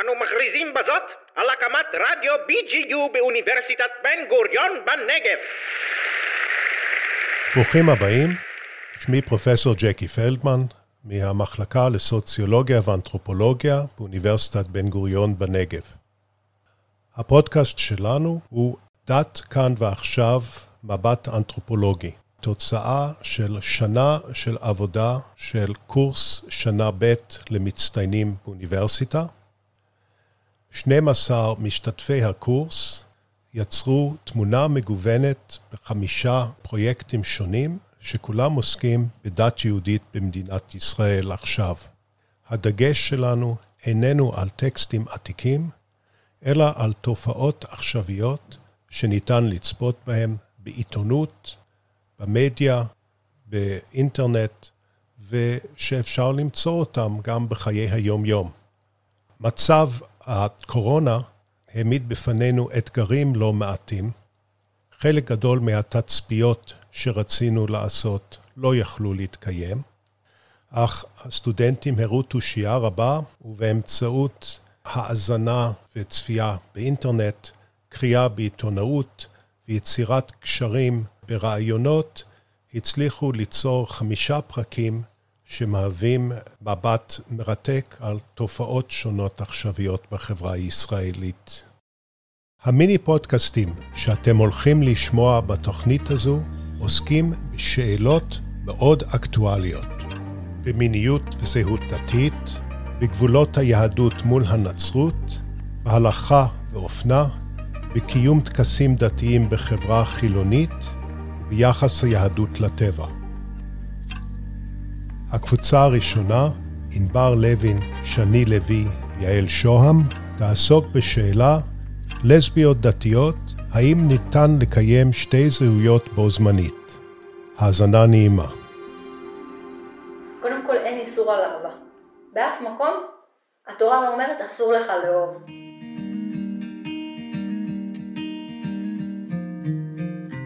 אנו מכריזים בזאת על הקמת רדיו BGU באוניברסיטת בן גוריון בנגב. ברוכים הבאים, שמי פרופסור ג'קי פלדמן, מהמחלקה לסוציולוגיה ואנתרופולוגיה באוניברסיטת בן גוריון בנגב. הפודקאסט שלנו הוא דת כאן ועכשיו, מבט אנתרופולוגי. תוצאה של שנה של עבודה של קורס שנה ב' למצטיינים באוניברסיטה. 12 משתתפי הקורס יצרו תמונה מגוונת בחמישה פרויקטים שונים, שכולם עוסקים בדת יהודית במדינת ישראל עכשיו. הדגש שלנו איננו על טקסטים עתיקים, אלא על תופעות עכשוויות שניתן לצפות בהן בעיתונות, במדיה, באינטרנט, ושאפשר למצוא אותם גם בחיי היום-יום. מצב הקורונה העמיד בפנינו אתגרים לא מעטים. חלק גדול מהתצפיות שרצינו לעשות לא יכלו להתקיים, אך הסטודנטים הראו תושייה רבה, ובאמצעות האזנה וצפייה באינטרנט, קריאה בעיתונאות ויצירת קשרים ברעיונות, הצליחו ליצור חמישה פרקים שמהווים מבט מרתק על תופעות שונות עכשוויות בחברה הישראלית. המיני פודקאסטים שאתם הולכים לשמוע בתוכנית הזו עוסקים בשאלות מאוד אקטואליות, במיניות וזהות דתית, בגבולות היהדות מול הנצרות, בהלכה ואופנה, בקיום טקסים דתיים בחברה חילונית, ביחס היהדות לטבע. הקבוצה הראשונה, ענבר לוין, שני לוי, יעל שוהם, תעסוק בשאלה לסביות דתיות, האם ניתן לקיים שתי זהויות בו זמנית? האזנה נעימה. קודם כל אין איסור על אהבה. באף מקום התורה לא אומרת אסור לך לאהוב.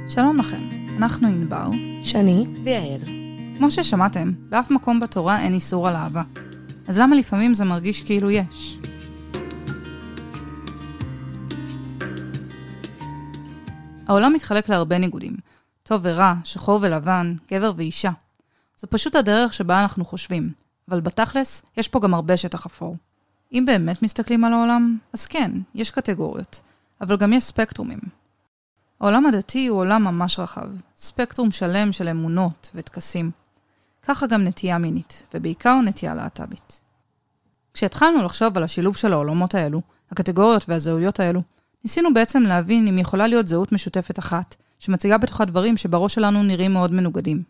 שלום לכם, אנחנו ענבר, שני ויעל. כמו ששמעתם, באף מקום בתורה אין איסור על אהבה. אז למה לפעמים זה מרגיש כאילו יש? העולם מתחלק להרבה ניגודים. טוב ורע, שחור ולבן, גבר ואישה. זו פשוט הדרך שבה אנחנו חושבים, אבל בתכלס, יש פה גם הרבה שטח אפור. אם באמת מסתכלים על העולם, אז כן, יש קטגוריות, אבל גם יש ספקטרומים. העולם הדתי הוא עולם ממש רחב, ספקטרום שלם של אמונות וטקסים. ככה גם נטייה מינית, ובעיקר נטייה להט"בית. כשהתחלנו לחשוב על השילוב של העולמות האלו, הקטגוריות והזהויות האלו, ניסינו בעצם להבין אם יכולה להיות זהות משותפת אחת, שמציגה בתוכה דברים שבראש שלנו נראים מאוד מנוגדים.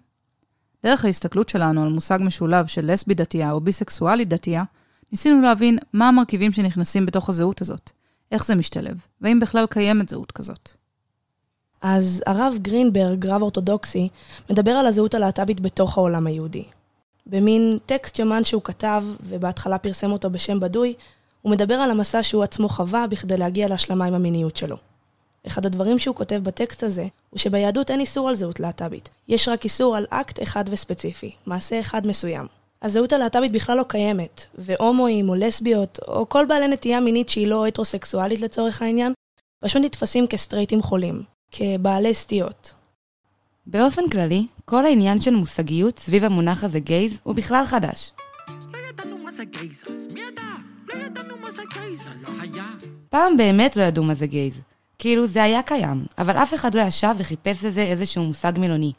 דרך ההסתכלות שלנו על מושג משולב של לסבי דתייה או ביסקסואלית דתייה, ניסינו להבין מה המרכיבים שנכנסים בתוך הזהות הזאת, איך זה משתלב, והאם בכלל קיימת זהות כזאת. אז הרב גרינברג, רב אורתודוקסי, מדבר על הזהות הלהט"בית בתוך העולם היהודי. במין טקסט יומן שהוא כתב, ובהתחלה פרסם אותו בשם בדוי, הוא מדבר על המסע שהוא עצמו חווה בכדי להגיע להשלמה עם המיניות שלו. אחד הדברים שהוא כותב בטקסט הזה, הוא שביהדות אין איסור על זהות להט"בית. יש רק איסור על אקט אחד וספציפי, מעשה אחד מסוים. הזהות הלהט"בית בכלל לא קיימת, והומואים או לסביות, או כל בעלי נטייה מינית שהיא לא הטרוסקסואלית לצורך העניין, פשוט נתפסים כסטרייטים חולים, כבעלי סטיות. באופן כללי, כל העניין של מושגיות סביב המונח הזה גייז הוא בכלל חדש. לא ידענו מה זה גייז, אז מי ידע? לא ידענו מה זה גייז, לא היה. פעם באמת לא ידעו מה זה גייז. כאילו זה היה קיים, אבל אף אחד לא ישב וחיפש לזה איזשהו מושג מילוני.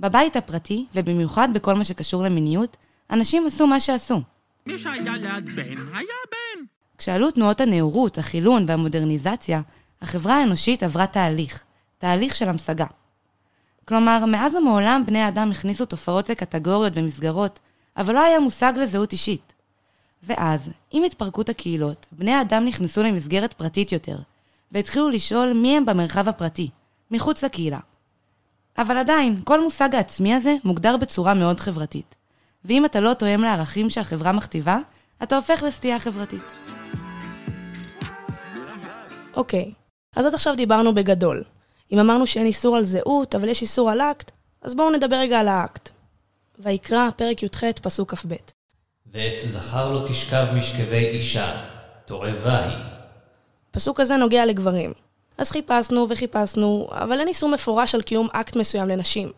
בבית הפרטי, ובמיוחד בכל מה שקשור למיניות, אנשים עשו מה שעשו. מי שהיה ליד בן, היה בן. כשעלו תנועות הנאורות, החילון והמודרניזציה, החברה האנושית עברה תהליך, תהליך של המשגה. כלומר, מאז ומעולם בני האדם הכניסו תופעות לקטגוריות ומסגרות, אבל לא היה מושג לזהות אישית. ואז, עם התפרקות הקהילות, בני האדם נכנסו למסגרת פרטית יותר, והתחילו לשאול מי הם במרחב הפרטי, מחוץ לקהילה. אבל עדיין, כל מושג העצמי הזה מוגדר בצורה מאוד חברתית. ואם אתה לא תואם לערכים שהחברה מכתיבה, אתה הופך לסטייה חברתית. אוקיי, אז עד עכשיו דיברנו בגדול. אם אמרנו שאין איסור על זהות, אבל יש איסור על אקט, אז בואו נדבר רגע על האקט. ויקרא, פרק י"ח, פסוק כ"ב. ואת זכר לא תשכב משכבי אישה, תועבה היא. הפסוק הזה נוגע לגברים. אז חיפשנו וחיפשנו, אבל אין איסור מפורש על קיום אקט מסוים לנשים.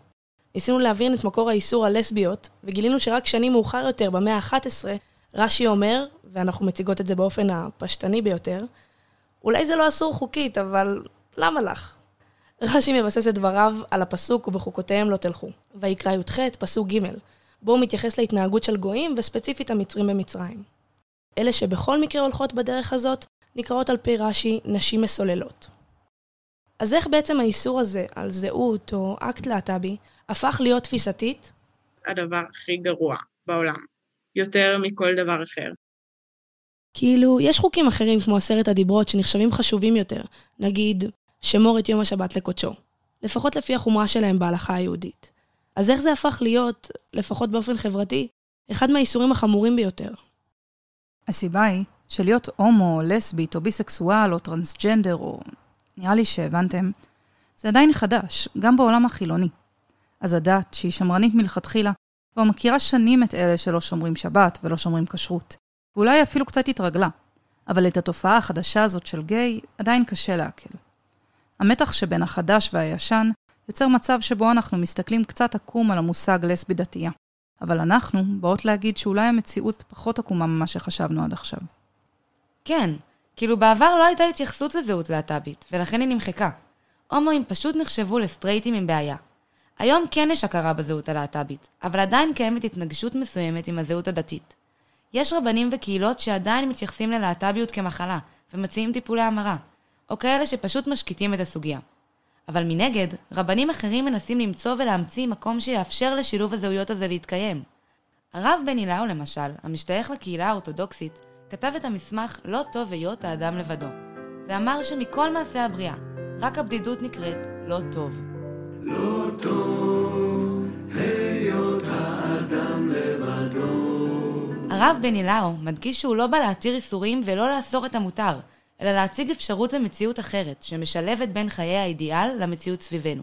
ניסינו להבין את מקור האיסור על לסביות, וגילינו שרק שנים מאוחר יותר, במאה ה-11, רש"י אומר, ואנחנו מציגות את זה באופן הפשטני ביותר, אולי זה לא אסור חוקית, אבל למה לך? רש"י מבסס את דבריו על הפסוק ובחוקותיהם לא תלכו. ויקרא י"ח, פסוק ג', בו הוא מתייחס להתנהגות של גויים, וספציפית המצרים במצרים. אלה שבכל מקרה הולכות בדרך הזאת, נקראות על פי רש"י נשים מסוללות. אז איך בעצם האיסור הזה על זהות או אקט להט"בי הפך להיות תפיסתית? הדבר הכי גרוע בעולם, יותר מכל דבר אחר. כאילו, יש חוקים אחרים כמו עשרת הדיברות שנחשבים חשובים יותר, נגיד, שמור את יום השבת לקודשו, לפחות לפי החומרה שלהם בהלכה היהודית. אז איך זה הפך להיות, לפחות באופן חברתי, אחד מהאיסורים החמורים ביותר? הסיבה היא שלהיות הומו, או לסבית, או ביסקסואל, או טרנסג'נדר, או... נראה לי שהבנתם, זה עדיין חדש, גם בעולם החילוני. אז הדת, שהיא שמרנית מלכתחילה, כבר מכירה שנים את אלה שלא שומרים שבת ולא שומרים כשרות, ואולי אפילו קצת התרגלה, אבל את התופעה החדשה הזאת של גיי עדיין קשה לעכל. המתח שבין החדש והישן יוצר מצב שבו אנחנו מסתכלים קצת עקום על המושג לסבי דתייה. אבל אנחנו באות להגיד שאולי המציאות פחות עקומה ממה שחשבנו עד עכשיו. כן, כאילו בעבר לא הייתה התייחסות לזהות להט"בית, ולכן היא נמחקה. הומואים פשוט נחשבו לסטרייטים עם בעיה. היום כן יש הכרה בזהות הלהט"בית, אבל עדיין קיימת התנגשות מסוימת עם הזהות הדתית. יש רבנים וקהילות שעדיין מתייחסים ללהט"ביות כמחלה, ומציעים טיפולי המרה, או כאלה שפשוט משקיטים את הסוגיה. אבל מנגד, רבנים אחרים מנסים למצוא ולהמציא מקום שיאפשר לשילוב הזהויות הזה להתקיים. הרב בני לאו למשל, המשתייך לקהילה האורתודוקסית, כתב את המסמך "לא טוב היות האדם לבדו", ואמר שמכל מעשי הבריאה, רק הבדידות נקראת לא טוב. לא טוב היות האדם לבדו. הרב בני לאו מדגיש שהוא לא בא להתיר איסורים ולא לאסור את המותר, אלא להציג אפשרות למציאות אחרת, שמשלבת בין חיי האידיאל למציאות סביבנו.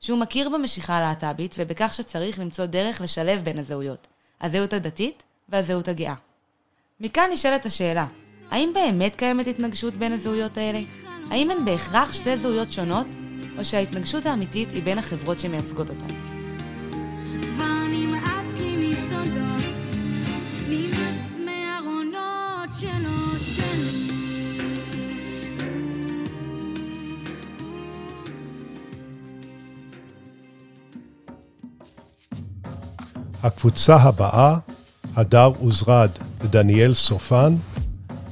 שהוא מכיר במשיכה הלהט"בית ובכך שצריך למצוא דרך לשלב בין הזהויות, הזהות הדתית והזהות הגאה. מכאן נשאלת השאלה, האם באמת קיימת התנגשות בין הזהויות האלה? האם הן בהכרח שתי זהויות שונות, או שההתנגשות האמיתית היא בין החברות שמייצגות אותן? הקבוצה הבאה, הדר עוזרד ודניאל סופן,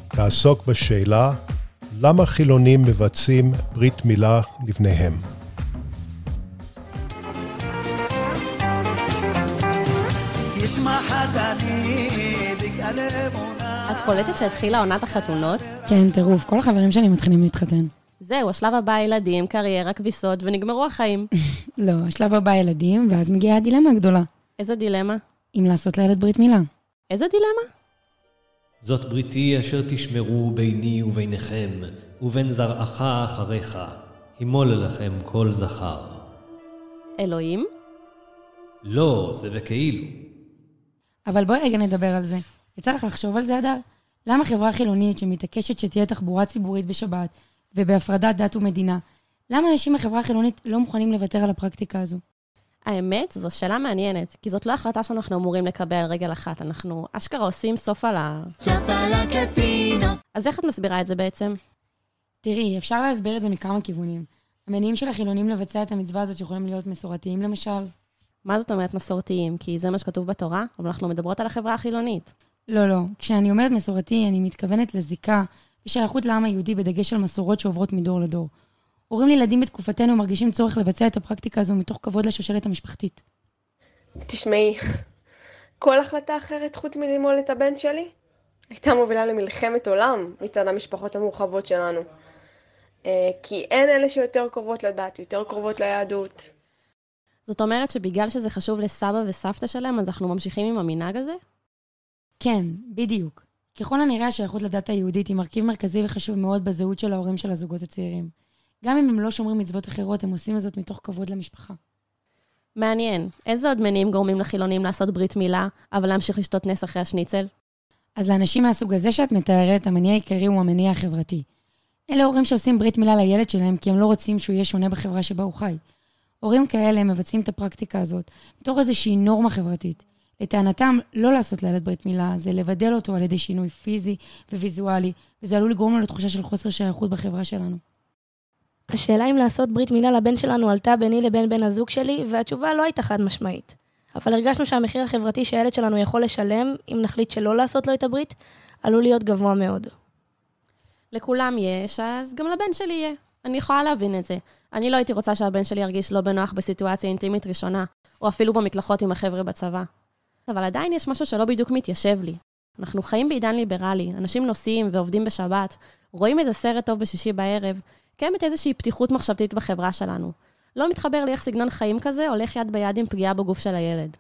תעסוק בשאלה למה חילונים מבצעים ברית מילה לבניהם. את קולטת שהתחילה עונת החתונות? כן, טירוף, כל החברים שלי מתחילים להתחתן. זהו, השלב הבא ילדים, קריירה, כביסות, ונגמרו החיים. לא, השלב הבא ילדים, ואז מגיעה הדילמה הגדולה. איזה דילמה? אם לעשות לילד ברית מילה. איזה דילמה? זאת בריתי אשר תשמרו ביני וביניכם, ובין זרעך אחריך, הימול לכם כל זכר. אלוהים? לא, זה בכאילו. אבל בואי רגע נדבר על זה. יצא לך לחשוב על זה, הדר? למה חברה חילונית שמתעקשת שתהיה תחבורה ציבורית בשבת ובהפרדת דת ומדינה, למה אנשים בחברה החילונית לא מוכנים לוותר על הפרקטיקה הזו? האמת, זו שאלה מעניינת, כי זאת לא החלטה שאנחנו אמורים לקבל על רגל אחת, אנחנו אשכרה עושים סוף על ה... סוף על הקטינו. אז איך את מסבירה את זה בעצם? תראי, אפשר להסביר את זה מכמה כיוונים. המניעים של החילונים לבצע את המצווה הזאת יכולים להיות מסורתיים למשל. מה זאת אומרת מסורתיים? כי זה מה שכתוב בתורה, אבל אנחנו מדברות על החברה החילונית. לא, לא. כשאני אומרת מסורתי, אני מתכוונת לזיקה ושייכות לעם היהודי בדגש על מסורות שעוברות מדור לדור. הורים לילדים בתקופתנו מרגישים צורך לבצע את הפרקטיקה הזו מתוך כבוד לשושלת המשפחתית. תשמעי, כל החלטה אחרת חוץ מלמול את הבן שלי הייתה מובילה למלחמת עולם מצד המשפחות המורחבות שלנו. אה, כי אין אלה שיותר קרובות לדת, יותר קרובות ליהדות. זאת אומרת שבגלל שזה חשוב לסבא וסבתא שלהם, אז אנחנו ממשיכים עם המנהג הזה? כן, בדיוק. ככל הנראה השייכות לדת היהודית היא מרכיב מרכזי וחשוב מאוד בזהות של ההורים של הזוגות הצעירים. גם אם הם לא שומרים מצוות אחרות, הם עושים זאת מתוך כבוד למשפחה. מעניין. איזה עוד מניעים גורמים לחילונים לעשות ברית מילה, אבל להמשיך לשתות נס אחרי השניצל? אז לאנשים מהסוג הזה שאת מתארת, המניע העיקרי הוא המניע החברתי. אלה הורים שעושים ברית מילה לילד שלהם כי הם לא רוצים שהוא יהיה שונה בחברה שבה הוא חי. הורים כאלה מבצעים את הפרקטיקה הזאת בתור איזושהי נורמה חברתית. לטענתם, לא לעשות לילד ברית מילה, זה לבדל אותו על ידי שינוי פיזי וויזואלי, וזה עלול לגרום לו לתחושה של חוסר שייכות בחברה שלנו. השאלה אם לעשות ברית מילה לבן שלנו עלתה ביני לבין בן הזוג שלי, והתשובה לא הייתה חד משמעית. אבל הרגשנו שהמחיר החברתי שהילד שלנו יכול לשלם, אם נחליט שלא לעשות לו את הברית, עלול להיות גבוה מאוד. לכולם יש, אז גם לבן שלי יהיה. אני יכולה להבין את זה. אני לא הייתי רוצה שהבן שלי ירגיש לא בנוח בסיטואציה אינטימית ראשונה, או אפילו במקלחות עם החבר'ה בצבא. אבל עדיין יש משהו שלא בדיוק מתיישב לי. אנחנו חיים בעידן ליברלי, אנשים נוסעים ועובדים בשבת, רואים איזה סרט טוב בשישי בערב, קיימת איזושהי פתיחות מחשבתית בחברה שלנו. לא מתחבר לי איך סגנון חיים כזה הולך יד ביד עם פגיעה בגוף של הילד.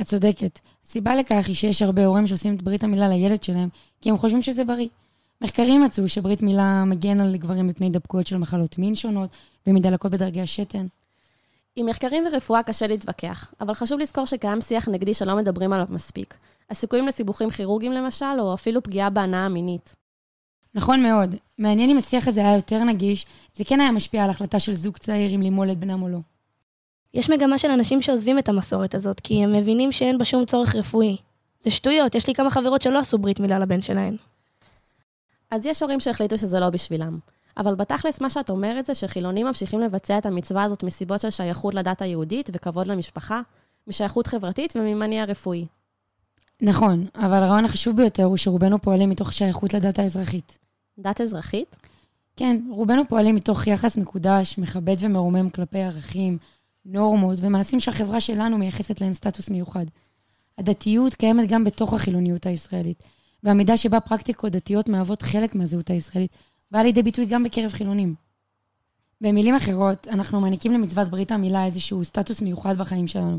את צודקת. הסיבה לכך היא שיש הרבה הורים שעושים את ברית המילה לילד שלהם, כי הם חושבים שזה בריא. מחקרים מצאו שברית מילה מגן על גברים מפני הידבקויות של מחלות מין שונות ומדלקות בדרגי השתן. עם מחקרים ורפואה קשה להתווכח, אבל חשוב לזכור שקיים שיח נגדי שלא מדברים עליו מספיק. הסיכויים לסיבוכים כירורגיים למשל, או אפילו פגיעה בהנאה מינית. נכון מאוד. מעניין אם השיח הזה היה יותר נגיש, זה כן היה משפיע על החלטה של זוג צעיר אם לימול את בנם או לא. יש מגמה של אנשים שעוזבים את המסורת הזאת, כי הם מבינים שאין בה שום צורך רפואי. זה שטויות, יש לי כמה חברות שלא עשו ברית מילה לבן שלהן. אז יש הורים שהחליטו שזה לא בשבילם. אבל בתכלס, מה שאת אומרת זה שחילונים ממשיכים לבצע את המצווה הזאת מסיבות של שייכות לדת היהודית וכבוד למשפחה, משייכות חברתית וממניע רפואי. נכון, אבל הרעיון החשוב ביותר הוא שרובנו פועלים מתוך שייכות לדת האזרחית. דת אזרחית? כן, רובנו פועלים מתוך יחס מקודש, מכבד ומרומם כלפי ערכים, נורמות ומעשים שהחברה שלנו מייחסת להם סטטוס מיוחד. הדתיות קיימת גם בתוך החילוניות הישראלית, והמידה שבה פרקטיקות דתיות מהוות חלק מהזהות הישראלית, באה לידי ביטוי גם בקרב חילונים. במילים אחרות, אנחנו מעניקים למצוות ברית המילה איזשהו סטטוס מיוחד בחיים שלנו.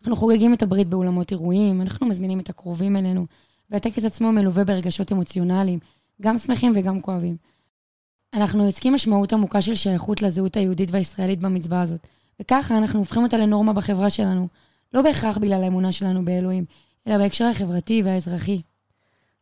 אנחנו חוגגים את הברית באולמות אירועים, אנחנו מזמינים את הקרובים אלינו, והטקס עצמו מלווה ברגשות אמוציונליים, גם שמחים וגם כואבים. אנחנו יוצקים משמעות עמוקה של שייכות לזהות היהודית והישראלית במצווה הזאת, וככה אנחנו הופכים אותה לנורמה בחברה שלנו, לא בהכרח בגלל האמונה שלנו באלוהים, אלא בהקשר החברתי והאזרחי.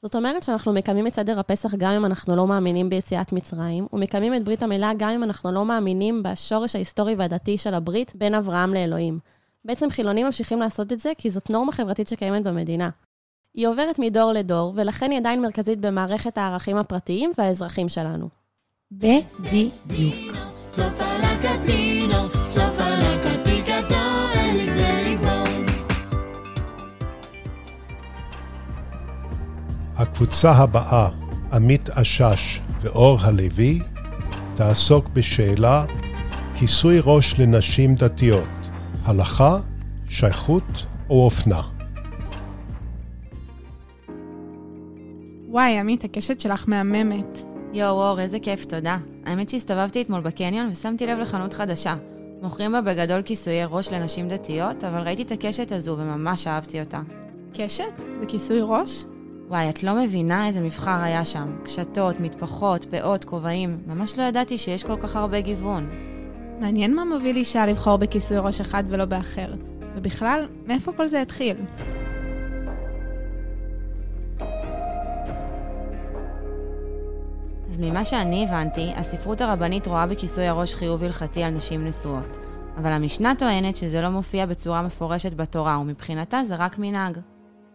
זאת אומרת שאנחנו מקיימים את סדר הפסח גם אם אנחנו לא מאמינים ביציאת מצרים, ומקיימים את ברית המילה גם אם אנחנו לא מאמינים בשורש ההיסטורי והדתי של הברית בין אברהם לאלוהים. בעצם חילונים ממשיכים לעשות את זה כי זאת נורמה חברתית שקיימת במדינה. היא עוברת מדור לדור, ולכן היא עדיין מרכזית במערכת הערכים הפרטיים והאזרחים שלנו. בדיוק. הקבוצה הבאה, עמית אשש ואור הלוי, תעסוק בשאלה כיסוי ראש לנשים דתיות, הלכה, שייכות או אופנה. וואי, עמית, הקשת שלך מהממת. יואו, אור, איזה כיף, תודה. האמת שהסתובבתי אתמול בקניון ושמתי לב לחנות חדשה. מוכרים בה בגדול כיסויי ראש לנשים דתיות, אבל ראיתי את הקשת הזו וממש אהבתי אותה. קשת? זה כיסוי ראש? וואי, את לא מבינה איזה מבחר היה שם. קשתות, מטפחות, פאות, כובעים. ממש לא ידעתי שיש כל כך הרבה גיוון. מעניין מה מוביל אישה לבחור בכיסוי ראש אחד ולא באחר. ובכלל, מאיפה כל זה התחיל? אז ממה שאני הבנתי, הספרות הרבנית רואה בכיסוי הראש חיוב הלכתי על נשים נשואות. אבל המשנה טוענת שזה לא מופיע בצורה מפורשת בתורה, ומבחינתה זה רק מנהג.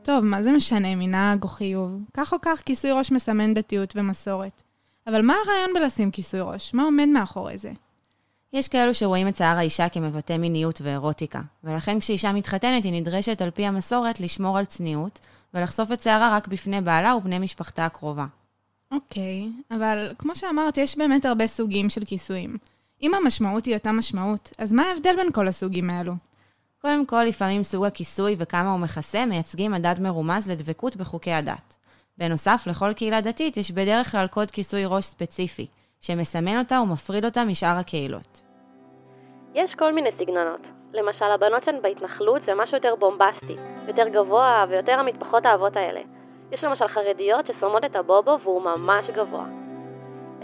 טוב, מה זה משנה, מנהג או חיוב? כך או כך, כיסוי ראש מסמן דתיות ומסורת. אבל מה הרעיון בלשים כיסוי ראש? מה עומד מאחורי זה? יש כאלו שרואים את שיער האישה כמבטא מיניות ואירוטיקה, ולכן כשאישה מתחתנת היא נדרשת על פי המסורת לשמור על צניעות, ולחשוף את שערה רק בפני בעלה ובני משפחתה הקרובה. אוקיי, אבל כמו שאמרת, יש באמת הרבה סוגים של כיסויים. אם המשמעות היא אותה משמעות, אז מה ההבדל בין כל הסוגים האלו? קודם כל, לפעמים סוג הכיסוי וכמה הוא מכסה מייצגים מדד מרומז לדבקות בחוקי הדת. בנוסף, לכל קהילה דתית יש בדרך כלל קוד כיסוי ראש ספציפי, שמסמן אותה ומפריד אותה משאר הקהילות. יש כל מיני סגנונות. למשל, הבנות שהן בהתנחלות זה משהו יותר בומבסטי, יותר גבוה ויותר המטפחות האהבות האלה. יש למשל חרדיות ששמות את הבובו והוא ממש גבוה.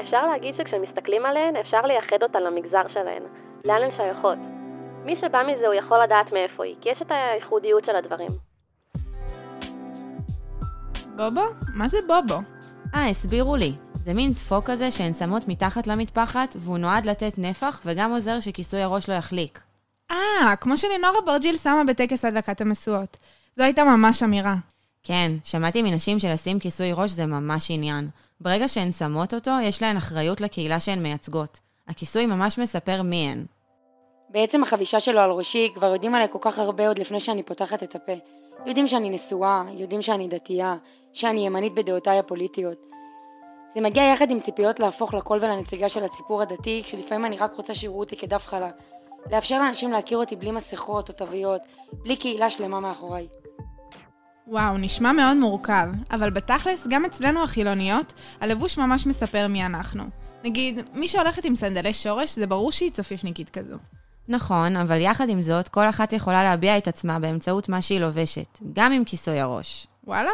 אפשר להגיד שכשמסתכלים עליהן, אפשר לייחד אותן למגזר שלהן, לאן הן שייכות. מי שבא מזה הוא יכול לדעת מאיפה היא, כי יש את הייחודיות של הדברים. בובו? מה זה בובו? אה, הסבירו לי. זה מין צפוק כזה שהן שמות מתחת למטפחת, והוא נועד לתת נפח, וגם עוזר שכיסוי הראש לא יחליק. אה, כמו שלינור אברג'יל שמה בטקס הדלקת המשואות. זו הייתה ממש אמירה. כן, שמעתי מנשים שלשים כיסוי ראש זה ממש עניין. ברגע שהן שמות אותו, יש להן אחריות לקהילה שהן מייצגות. הכיסוי ממש מספר מי הן. בעצם החבישה שלו על ראשי, כבר יודעים עליי כל כך הרבה עוד לפני שאני פותחת את הפה. יודעים שאני נשואה, יודעים שאני דתייה, שאני ימנית בדעותיי הפוליטיות. זה מגיע יחד עם ציפיות להפוך לקול ולנציגה של הציבור הדתי, כשלפעמים אני רק רוצה שיראו אותי כדף חלק. לאפשר לאנשים להכיר אותי בלי מסכות או תוויות, בלי קהילה שלמה מאחוריי. וואו, נשמע מאוד מורכב, אבל בתכלס, גם אצלנו החילוניות, הלבוש ממש מספר מי אנחנו. נגיד, מי שהולכת עם סנדלי שורש, זה ברור שהיא צופיפניקית כזו. נכון, אבל יחד עם זאת, כל אחת יכולה להביע את עצמה באמצעות מה שהיא לובשת, גם עם כיסוי הראש. וואלה?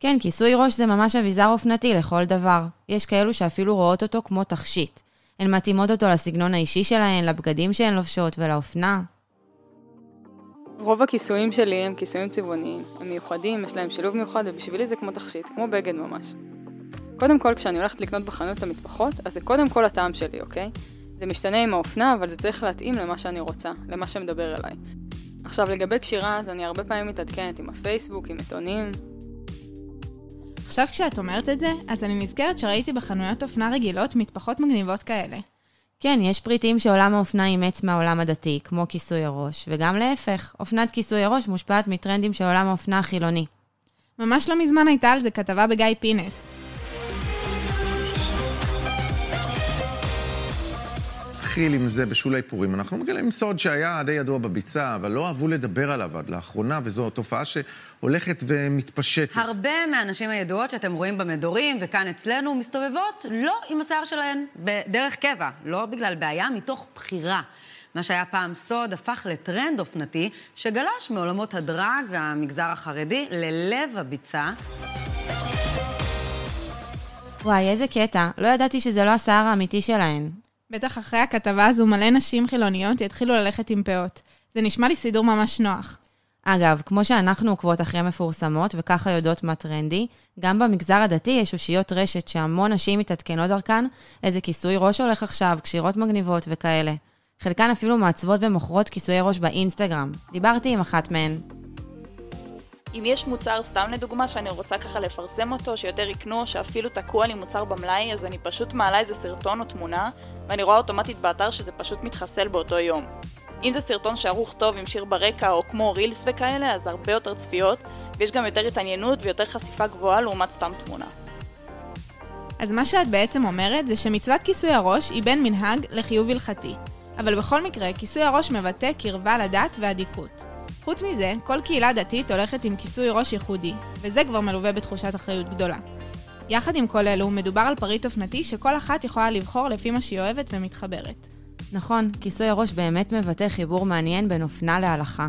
כן, כיסוי ראש זה ממש אביזר אופנתי לכל דבר. יש כאלו שאפילו רואות אותו כמו תכשיט. הן מתאימות אותו לסגנון האישי שלהן, לבגדים שהן לובשות ולאופנה. רוב הכיסויים שלי הם כיסויים צבעוניים. הם מיוחדים, יש להם שילוב מיוחד, ובשבילי זה כמו תכשיט, כמו בגד ממש. קודם כל, כשאני הולכת לקנות בחנות המטפחות, אז זה קודם כל הטעם שלי, אוקיי? זה משתנה עם האופנה, אבל זה צריך להתאים למה שאני רוצה, למה שמדבר אליי. עכשיו, לגבי קשירה, אז אני הרבה פעמים מתעדכנת עם הפייסבוק, עם עיתונים. עכשיו כשאת אומרת את זה, אז אני נזכרת שראיתי בחנויות אופנה רגילות מטפחות מגניבות כאלה. כן, יש פריטים שעולם האופנה אימץ מהעולם הדתי, כמו כיסוי הראש, וגם להפך, אופנת כיסוי הראש מושפעת מטרנדים של עולם האופנה החילוני. ממש לא מזמן הייתה על זה כתבה בגיא פינס. נתחיל עם זה בשולי פורים. אנחנו מגלים סוד שהיה די ידוע בביצה, אבל לא אהבו לדבר עליו עד לאחרונה, וזו תופעה שהולכת ומתפשטת. הרבה מהנשים הידועות שאתם רואים במדורים וכאן אצלנו מסתובבות לא עם השיער שלהן בדרך קבע, לא בגלל בעיה, מתוך בחירה. מה שהיה פעם סוד הפך לטרנד אופנתי שגלש מעולמות הדרג והמגזר החרדי ללב הביצה. וואי, איזה קטע. לא ידעתי שזה לא השיער האמיתי שלהן. בטח אחרי הכתבה הזו מלא נשים חילוניות יתחילו ללכת עם פאות. זה נשמע לי סידור ממש נוח. אגב, כמו שאנחנו עוקבות אחרי מפורסמות וככה יודעות מה טרנדי, גם במגזר הדתי יש אושיות רשת שהמון נשים מתעדכנות דרכן, איזה כיסוי ראש הולך עכשיו, קשירות מגניבות וכאלה. חלקן אפילו מעצבות ומוכרות כיסויי ראש באינסטגרם. דיברתי עם אחת מהן. אם יש מוצר, סתם לדוגמה, שאני רוצה ככה לפרסם אותו, שיותר יקנו, שאפילו תקוע לי מוצר במלאי, אז אני פשוט מעלה איזה סרטון או תמונה, ואני רואה אוטומטית באתר שזה פשוט מתחסל באותו יום. אם זה סרטון שערוך טוב עם שיר ברקע או כמו רילס וכאלה, אז הרבה יותר צפיות, ויש גם יותר התעניינות ויותר חשיפה גבוהה לעומת סתם תמונה. אז מה שאת בעצם אומרת זה שמצוות כיסוי הראש היא בין מנהג לחיוב הלכתי. אבל בכל מקרה, כיסוי הראש מבטא קרבה לדת ואדיקות. חוץ מזה, כל קהילה דתית הולכת עם כיסוי ראש ייחודי, וזה כבר מלווה בתחושת אחריות גדולה. יחד עם כל אלו, מדובר על פריט אופנתי שכל אחת יכולה לבחור לפי מה שהיא אוהבת ומתחברת. נכון, כיסוי הראש באמת מבטא חיבור מעניין בין אופנה להלכה.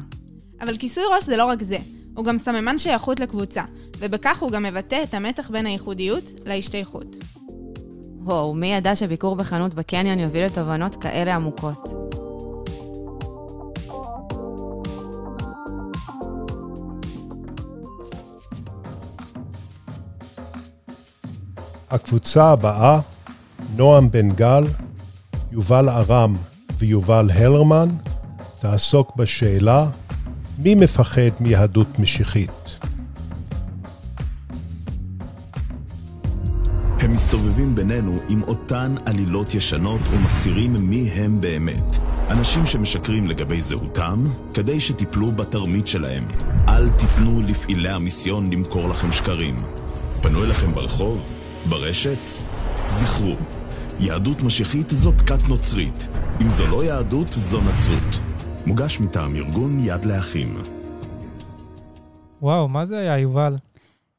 אבל כיסוי ראש זה לא רק זה, הוא גם סממן שייכות לקבוצה, ובכך הוא גם מבטא את המתח בין הייחודיות להשתייכות. וואו, מי ידע שביקור בחנות בקניון יוביל לתובנות כאלה עמוקות? הקבוצה הבאה, נועם בן גל, יובל ארם ויובל הלרמן, תעסוק בשאלה מי מפחד מיהדות משיחית. הם מסתובבים בינינו עם אותן עלילות ישנות ומסתירים מי הם באמת. אנשים שמשקרים לגבי זהותם, כדי שתיפלו בתרמית שלהם. אל תיתנו לפעילי המיסיון למכור לכם שקרים. פנו אליכם ברחוב? ברשת? זכרו, יהדות משיחית זאת כת נוצרית. אם זו לא יהדות, זו נצרות. מוגש מטעם ארגון יד לאחים. וואו, מה זה היה, יובל?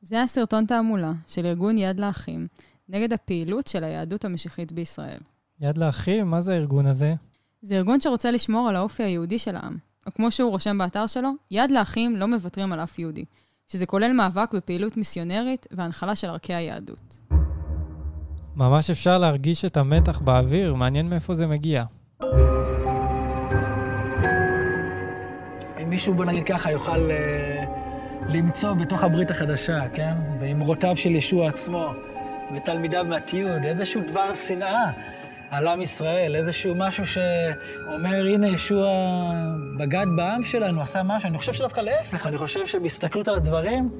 זה היה סרטון תעמולה של ארגון יד לאחים נגד הפעילות של היהדות המשיחית בישראל. יד לאחים? מה זה הארגון הזה? זה ארגון שרוצה לשמור על האופי היהודי של העם. או כמו שהוא רושם באתר שלו, יד לאחים לא מוותרים על אף יהודי. שזה כולל מאבק בפעילות מיסיונרית והנחלה של ערכי היהדות. ממש אפשר להרגיש את המתח באוויר, מעניין מאיפה זה מגיע. אם מישהו, בוא נגיד ככה, יאכל אה, למצוא בתוך הברית החדשה, כן? באמרותיו של ישוע עצמו, ותלמידיו מהתיעוד, איזשהו דבר שנאה על עם ישראל, איזשהו משהו שאומר, הנה ישוע בגד בעם שלנו, עשה משהו. אני חושב שדווקא להפך, אני חושב שבהסתכלות על הדברים,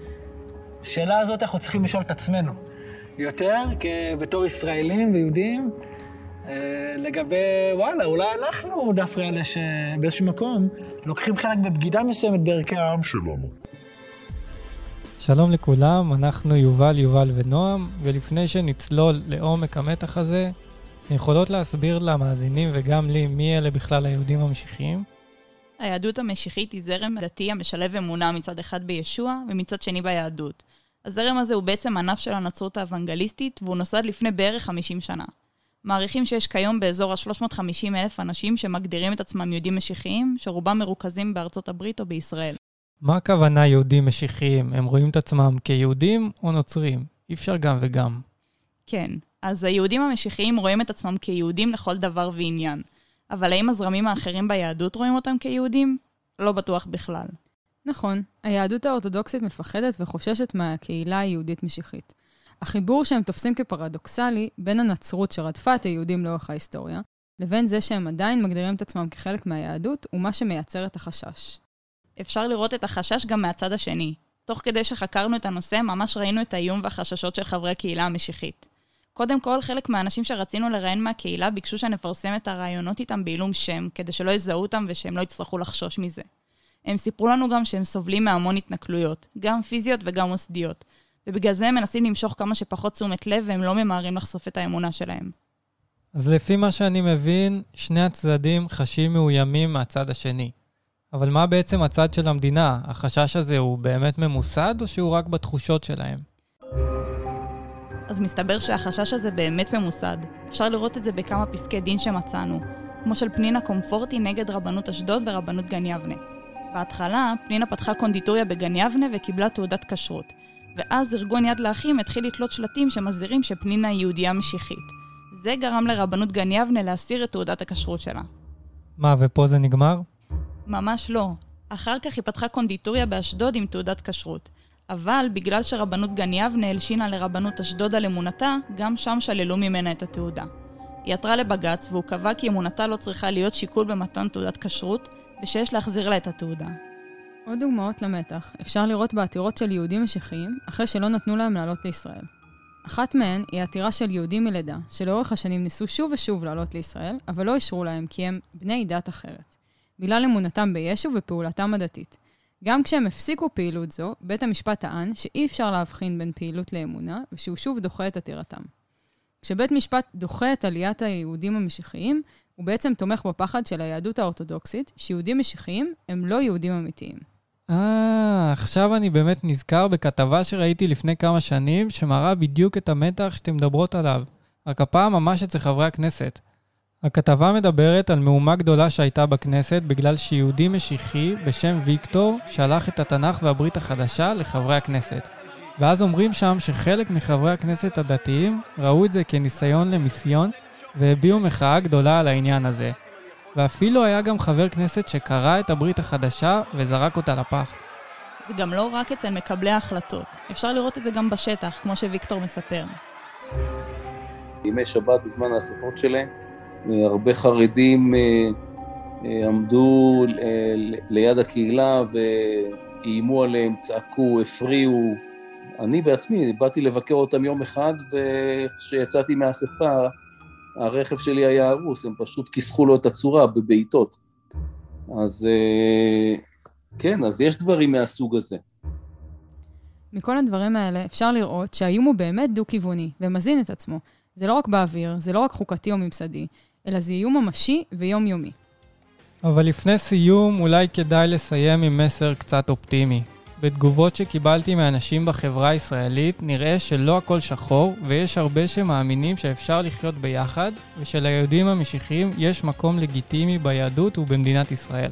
השאלה הזאת אנחנו צריכים לשאול את עצמנו. יותר, בתור ישראלים ויהודים, אה, לגבי, וואלה, אולי אנחנו דווקא אלה שבאיזשהו מקום לוקחים חלק בבגידה מסוימת בערכי העם שלנו. שלום לכולם, אנחנו יובל, יובל ונועם, ולפני שנצלול לעומק המתח הזה, יכולות להסביר למאזינים וגם לי מי אלה בכלל היהודים המשיחיים? היהדות המשיחית היא זרם דתי המשלב אמונה מצד אחד בישוע ומצד שני ביהדות. הזרם הזה הוא בעצם ענף של הנצרות האוונגליסטית, והוא נוסד לפני בערך 50 שנה. מעריכים שיש כיום באזור ה-350 אלף אנשים שמגדירים את עצמם יהודים משיחיים, שרובם מרוכזים בארצות הברית או בישראל. מה הכוונה יהודים משיחיים? הם רואים את עצמם כיהודים או נוצרים? אי אפשר גם וגם. כן, אז היהודים המשיחיים רואים את עצמם כיהודים לכל דבר ועניין. אבל האם הזרמים האחרים ביהדות רואים אותם כיהודים? לא בטוח בכלל. נכון, היהדות האורתודוקסית מפחדת וחוששת מהקהילה היהודית-משיחית. החיבור שהם תופסים כפרדוקסלי בין הנצרות שרדפה את היהודים לאורך ההיסטוריה, לבין זה שהם עדיין מגדירים את עצמם כחלק מהיהדות, הוא מה שמייצר את החשש. אפשר לראות את החשש גם מהצד השני. תוך כדי שחקרנו את הנושא, ממש ראינו את האיום והחששות של חברי הקהילה המשיחית. קודם כל, חלק מהאנשים שרצינו לראיין מהקהילה ביקשו שנפרסם את הרעיונות איתם בעילום שם, כדי שלא יזהו אותם ושהם לא יצטרכו לחשוש מזה. הם סיפרו לנו גם שהם סובלים מהמון התנכלויות, גם פיזיות וגם מוסדיות, ובגלל זה הם מנסים למשוך כמה שפחות תשומת לב והם לא ממהרים לחשוף את האמונה שלהם. אז לפי מה שאני מבין, שני הצדדים חשים מאוימים מהצד השני. אבל מה בעצם הצד של המדינה? החשש הזה הוא באמת ממוסד או שהוא רק בתחושות שלהם? אז מסתבר שהחשש הזה באמת ממוסד. אפשר לראות את זה בכמה פסקי דין שמצאנו, כמו של פנינה קומפורטי נגד רבנות אשדוד ורבנות גן יבנה. בהתחלה, פנינה פתחה קונדיטוריה בגן יבנה וקיבלה תעודת כשרות. ואז ארגון יד לאחים התחיל לתלות שלטים שמזהירים שפנינה היא יהודייה משיחית. זה גרם לרבנות גן יבנה להסיר את תעודת הכשרות שלה. מה, ופה זה נגמר? ממש לא. אחר כך היא פתחה קונדיטוריה באשדוד עם תעודת כשרות. אבל בגלל שרבנות גן יבנה הלשינה לרבנות אשדוד על אמונתה, גם שם שללו ממנה את התעודה. היא עתרה לבג"ץ והוא קבע כי אמונתה לא צריכה להיות שיקול במתן תעודת כשרות, ושיש להחזיר לה את התעודה. עוד דוגמאות למתח אפשר לראות בעתירות של יהודים משיחיים, אחרי שלא נתנו להם לעלות לישראל. אחת מהן היא עתירה של יהודים מלידה, שלאורך השנים ניסו שוב ושוב לעלות לישראל, אבל לא אישרו להם כי הם בני דת אחרת. בגלל אמונתם בישו ופעולתם הדתית. גם כשהם הפסיקו פעילות זו, בית המשפט טען שאי אפשר להבחין בין פעילות לאמונה, ושהוא שוב דוחה את עתירתם. כשבית משפט דוחה את עליית היהודים המשיחיים, הוא בעצם תומך בפחד של היהדות האורתודוקסית, שיהודים משיחיים הם לא יהודים אמיתיים. אה, עכשיו אני באמת נזכר בכתבה שראיתי לפני כמה שנים, שמראה בדיוק את המתח שאתם מדברות עליו. רק הפעם ממש אצל חברי הכנסת. הכתבה מדברת על מהומה גדולה שהייתה בכנסת בגלל שיהודי משיחי בשם ויקטור שלח את התנ"ך והברית החדשה לחברי הכנסת. ואז אומרים שם שחלק מחברי הכנסת הדתיים ראו את זה כניסיון למיסיון והביעו מחאה גדולה על העניין הזה. ואפילו היה גם חבר כנסת שקרא את הברית החדשה וזרק אותה לפח. זה גם לא רק אצל מקבלי ההחלטות, אפשר לראות את זה גם בשטח, כמו שוויקטור מספר. ימי שבת בזמן האספות שלהם, הרבה חרדים אה, אה, עמדו אה, ליד הקהילה ואיימו עליהם, צעקו, הפריעו. אני בעצמי באתי לבקר אותם יום אחד, וכשיצאתי מהאספה, הרכב שלי היה הרוס, הם פשוט כיסחו לו את הצורה בבעיטות. אז כן, אז יש דברים מהסוג הזה. מכל הדברים האלה אפשר לראות שהאיום הוא באמת דו-כיווני, ומזין את עצמו. זה לא רק באוויר, זה לא רק חוקתי או ממסדי, אלא זה איום ממשי ויומיומי. אבל לפני סיום, אולי כדאי לסיים עם מסר קצת אופטימי. בתגובות שקיבלתי מאנשים בחברה הישראלית, נראה שלא הכל שחור, ויש הרבה שמאמינים שאפשר לחיות ביחד, ושליהודים המשיחיים יש מקום לגיטימי ביהדות ובמדינת ישראל.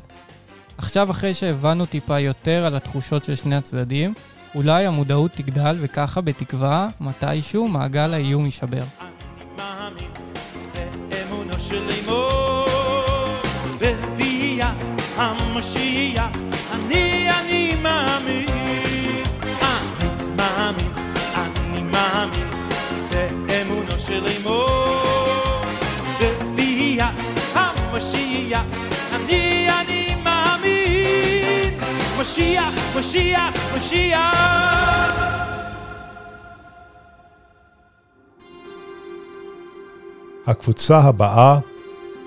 עכשיו, אחרי שהבנו טיפה יותר על התחושות של שני הצדדים, אולי המודעות תגדל, וככה, בתקווה, מתישהו מעגל האיום יישבר. passion they move Bevias Hamashia Ani Ani Mami Ani Mami Ani Mami Be Emuno Shele Mo Bevias Ani Ani Mami Mashiach Mashiach Mashiach הקבוצה הבאה,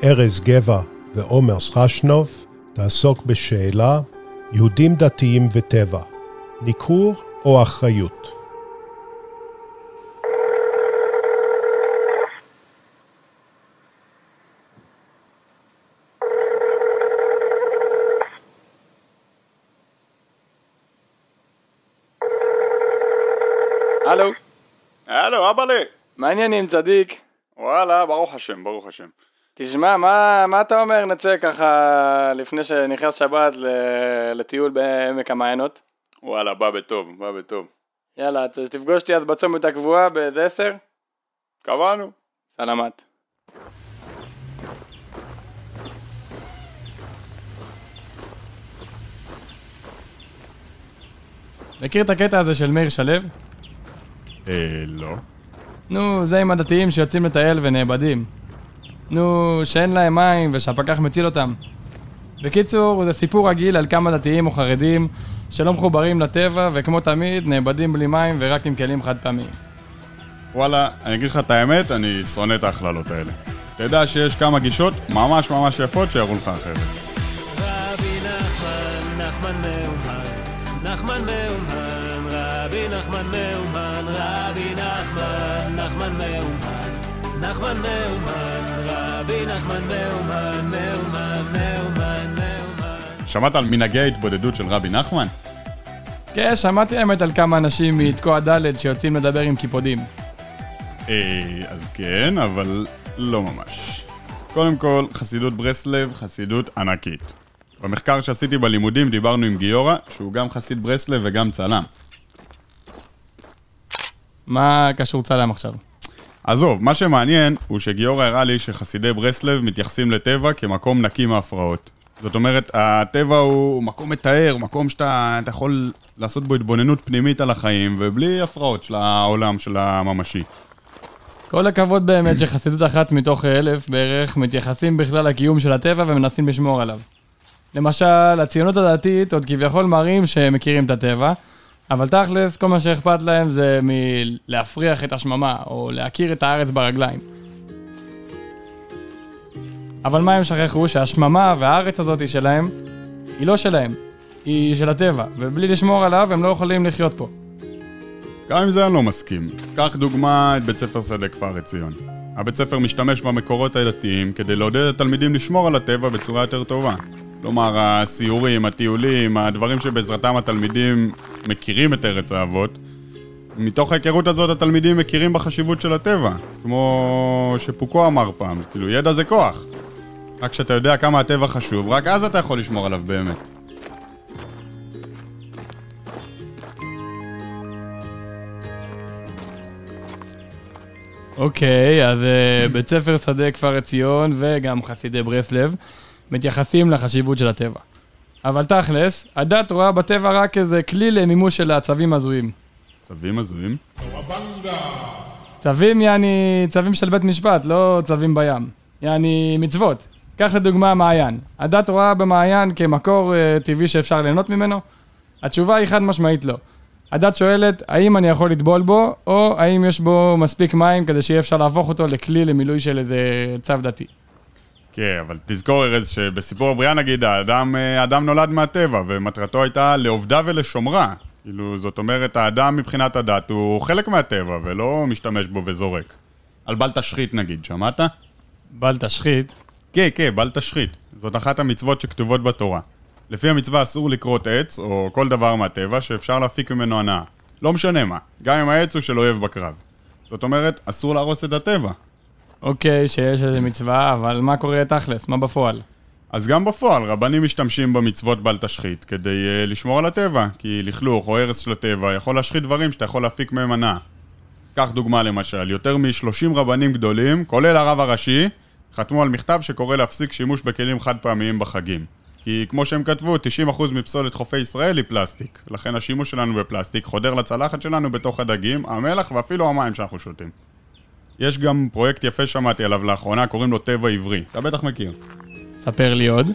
ארז גבע ועומר סרשנוב, תעסוק בשאלה יהודים דתיים וטבע, ניכור או אחריות? הלו. הלו, אבאלה. מה העניינים, צדיק? וואלה, ברוך השם, ברוך השם. תשמע, מה, מה אתה אומר נצא ככה לפני שנכנס שבת ל- לטיול בעמק המעיינות? וואלה, בא בטוב, בא בטוב. יאללה, ת- תפגוש אותי אז בצומת הקבועה באיזה עשר? קבענו. סלמת. מכיר את הקטע הזה של מאיר שלו? אה, לא. נו, זה עם הדתיים שיוצאים לטייל ונאבדים. נו, שאין להם מים ושהפקח מציל אותם. בקיצור, זה סיפור רגיל על כמה דתיים או חרדים שלא מחוברים לטבע וכמו תמיד נאבדים בלי מים ורק עם כלים חד פעמיים. וואלה, אני אגיד לך את האמת, אני שונא את ההכללות האלה. יודע שיש כמה גישות ממש ממש יפות שיראו לך אחרת. רבי נחמן, נחמן מאומן, נחמן נחמן מאומן, רבי נחמן מאומן, מאומן, מאומן, מאומן. שמעת על מנהגי ההתבודדות של רבי נחמן? כן, שמעתי האמת על כמה אנשים מתקוע ד' שיוצאים לדבר עם קיפודים. אה, אז כן, אבל לא ממש. קודם כל, חסידות ברסלב, חסידות ענקית. במחקר שעשיתי בלימודים דיברנו עם גיורא, שהוא גם חסיד ברסלב וגם צלם. מה קשור צלם עכשיו? עזוב, מה שמעניין הוא שגיורא הראה לי שחסידי ברסלב מתייחסים לטבע כמקום נקי מהפרעות. זאת אומרת, הטבע הוא מקום מטהר, מקום שאתה אתה יכול לעשות בו התבוננות פנימית על החיים ובלי הפרעות של העולם של הממשי. כל הכבוד באמת שחסידות אחת מתוך אלף בערך מתייחסים בכלל לקיום של הטבע ומנסים לשמור עליו. למשל, הציונות הדתית עוד כביכול מראים שהם מכירים את הטבע, אבל תכלס, כל מה שאכפת להם זה מלהפריח את השממה, או להכיר את הארץ ברגליים. אבל מה הם שכחו? שהשממה והארץ הזאת שלהם, היא לא שלהם, היא של הטבע, ובלי לשמור עליו הם לא יכולים לחיות פה. גם עם זה אני לא מסכים. קח דוגמה את בית ספר שדה כפר עציון. הבית ספר משתמש במקורות הדתיים כדי לעודד את התלמידים לשמור על הטבע בצורה יותר טובה. כלומר, הסיורים, הטיולים, הדברים שבעזרתם התלמידים מכירים את ארץ האבות. מתוך ההיכרות הזאת התלמידים מכירים בחשיבות של הטבע. כמו שפוקו אמר פעם, כאילו ידע זה כוח. רק כשאתה יודע כמה הטבע חשוב, רק אז אתה יכול לשמור עליו באמת. אוקיי, אז uh, בית ספר שדה כפר עציון וגם חסידי ברסלב מתייחסים לחשיבות של הטבע. אבל תכלס, הדת רואה בטבע רק איזה כלי למימוש של הצווים הזויים. צווים הזויים? צווים יעני צווים של בית משפט, לא צווים בים. יעני מצוות. קח לדוגמה מעיין. הדת רואה במעיין כמקור uh, טבעי שאפשר ליהנות ממנו? התשובה היא חד משמעית לא. הדת שואלת האם אני יכול לטבול בו, או האם יש בו מספיק מים כדי שיהיה אפשר להפוך אותו לכלי למילוי של איזה צו דתי. כן, אבל תזכור ארז שבסיפור הבריאה נגיד, האדם, אה, האדם נולד מהטבע, ומטרתו הייתה לעובדה ולשומרה. כאילו, זאת אומרת, האדם מבחינת הדת הוא חלק מהטבע, ולא משתמש בו וזורק. על בל תשחית נגיד, שמעת? בל תשחית? כן, כן, בל תשחית. זאת אחת המצוות שכתובות בתורה. לפי המצווה אסור לכרות עץ, או כל דבר מהטבע, שאפשר להפיק ממנו הנאה. לא משנה מה, גם אם העץ הוא של אויב בקרב. זאת אומרת, אסור להרוס את הטבע. אוקיי, שיש איזה מצווה, אבל מה קורה תכלס? מה בפועל? אז גם בפועל, רבנים משתמשים במצוות בל תשחית כדי uh, לשמור על הטבע, כי לכלוך או הרס של הטבע יכול להשחית דברים שאתה יכול להפיק מהם הנאה. קח דוגמה למשל, יותר מ-30 רבנים גדולים, כולל הרב הראשי, חתמו על מכתב שקורא להפסיק שימוש בכלים חד פעמיים בחגים. כי כמו שהם כתבו, 90% מפסולת חופי ישראל היא פלסטיק. לכן השימוש שלנו בפלסטיק חודר לצלחת שלנו בתוך הדגים, המלח ואפילו המים שאנחנו שותים. יש גם פרויקט יפה שמעתי עליו לאחרונה, קוראים לו טבע עברי. אתה בטח מכיר. ספר לי עוד.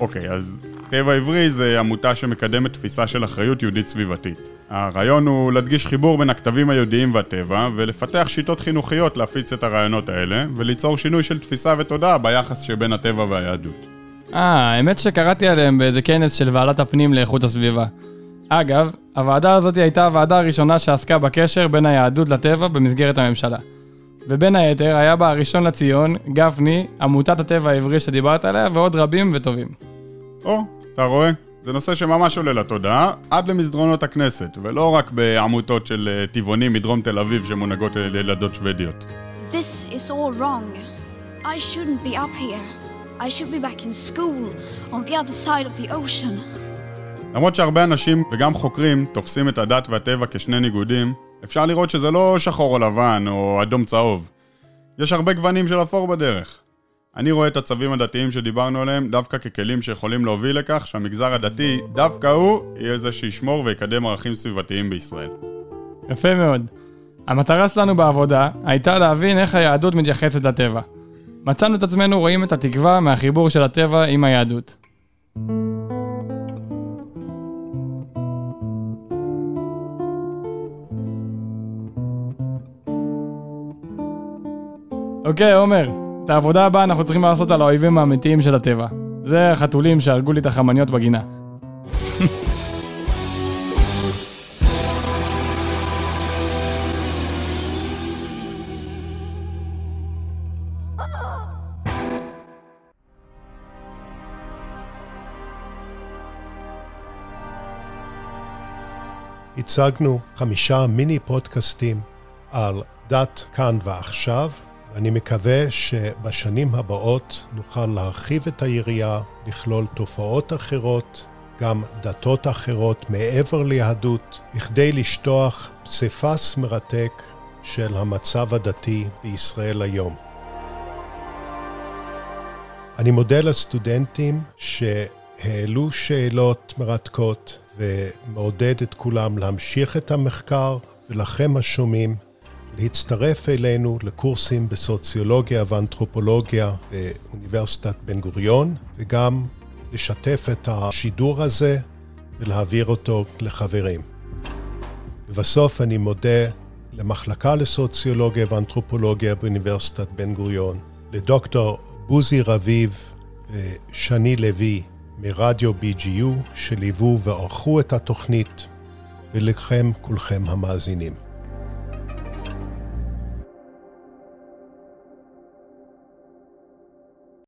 אוקיי, אז טבע עברי זה עמותה שמקדמת תפיסה של אחריות יהודית סביבתית. הרעיון הוא להדגיש חיבור בין הכתבים היהודיים והטבע ולפתח שיטות חינוכיות להפיץ את הרעיונות האלה וליצור שינוי של תפיסה ותודעה ביחס שבין הטבע והיהדות. אה, האמת שקראתי עליהם באיזה כנס של ועדת הפנים לאיכות הסביבה. אגב, הוועדה הזאת הייתה הוועדה הראשונה שעסקה בקשר בין היהדות לטבע במסגרת הממשלה. ובין היתר היה בה הראשון לציון, גפני, עמותת הטבע העברי שדיברת עליה ועוד רבים וטובים. או, אתה רואה? זה נושא שממש עולה לתודעה, עד למסדרונות הכנסת, ולא רק בעמותות של אה, טבעונים מדרום תל אביב שמונהגות על ילדות שוודיות. This is all wrong. I shouldn't be up here. I should be back in school, on the other side of the ocean. למרות שהרבה אנשים וגם חוקרים תופסים את הדת והטבע כשני ניגודים, אפשר לראות שזה לא שחור או לבן או אדום צהוב. יש הרבה גוונים של אפור בדרך. אני רואה את הצווים הדתיים שדיברנו עליהם דווקא ככלים שיכולים להוביל לכך שהמגזר הדתי, דווקא הוא, יהיה זה שישמור ויקדם ערכים סביבתיים בישראל. יפה מאוד. המטרה שלנו בעבודה הייתה להבין איך היהדות מתייחסת לטבע. מצאנו את עצמנו רואים את התקווה מהחיבור של הטבע עם היהדות. אוקיי, עומר, את העבודה הבאה אנחנו צריכים לעשות על האויבים האמיתיים של הטבע. זה החתולים שהרגו לי את החמניות בגינה. הצגנו חמישה מיני פודקאסטים על דת כאן ועכשיו, ואני מקווה שבשנים הבאות נוכל להרחיב את היריעה, לכלול תופעות אחרות, גם דתות אחרות מעבר ליהדות, בכדי לשטוח פסיפס מרתק של המצב הדתי בישראל היום. אני מודה לסטודנטים שהעלו שאלות מרתקות ומעודד את כולם להמשיך את המחקר, ולכם השומעים, להצטרף אלינו לקורסים בסוציולוגיה ואנתרופולוגיה באוניברסיטת בן גוריון, וגם לשתף את השידור הזה ולהעביר אותו לחברים. ובסוף אני מודה למחלקה לסוציולוגיה ואנתרופולוגיה באוניברסיטת בן גוריון, לדוקטור בוזי רביב ושני לוי מרדיו BGU שליוו וערכו את התוכנית, ולכם כולכם המאזינים.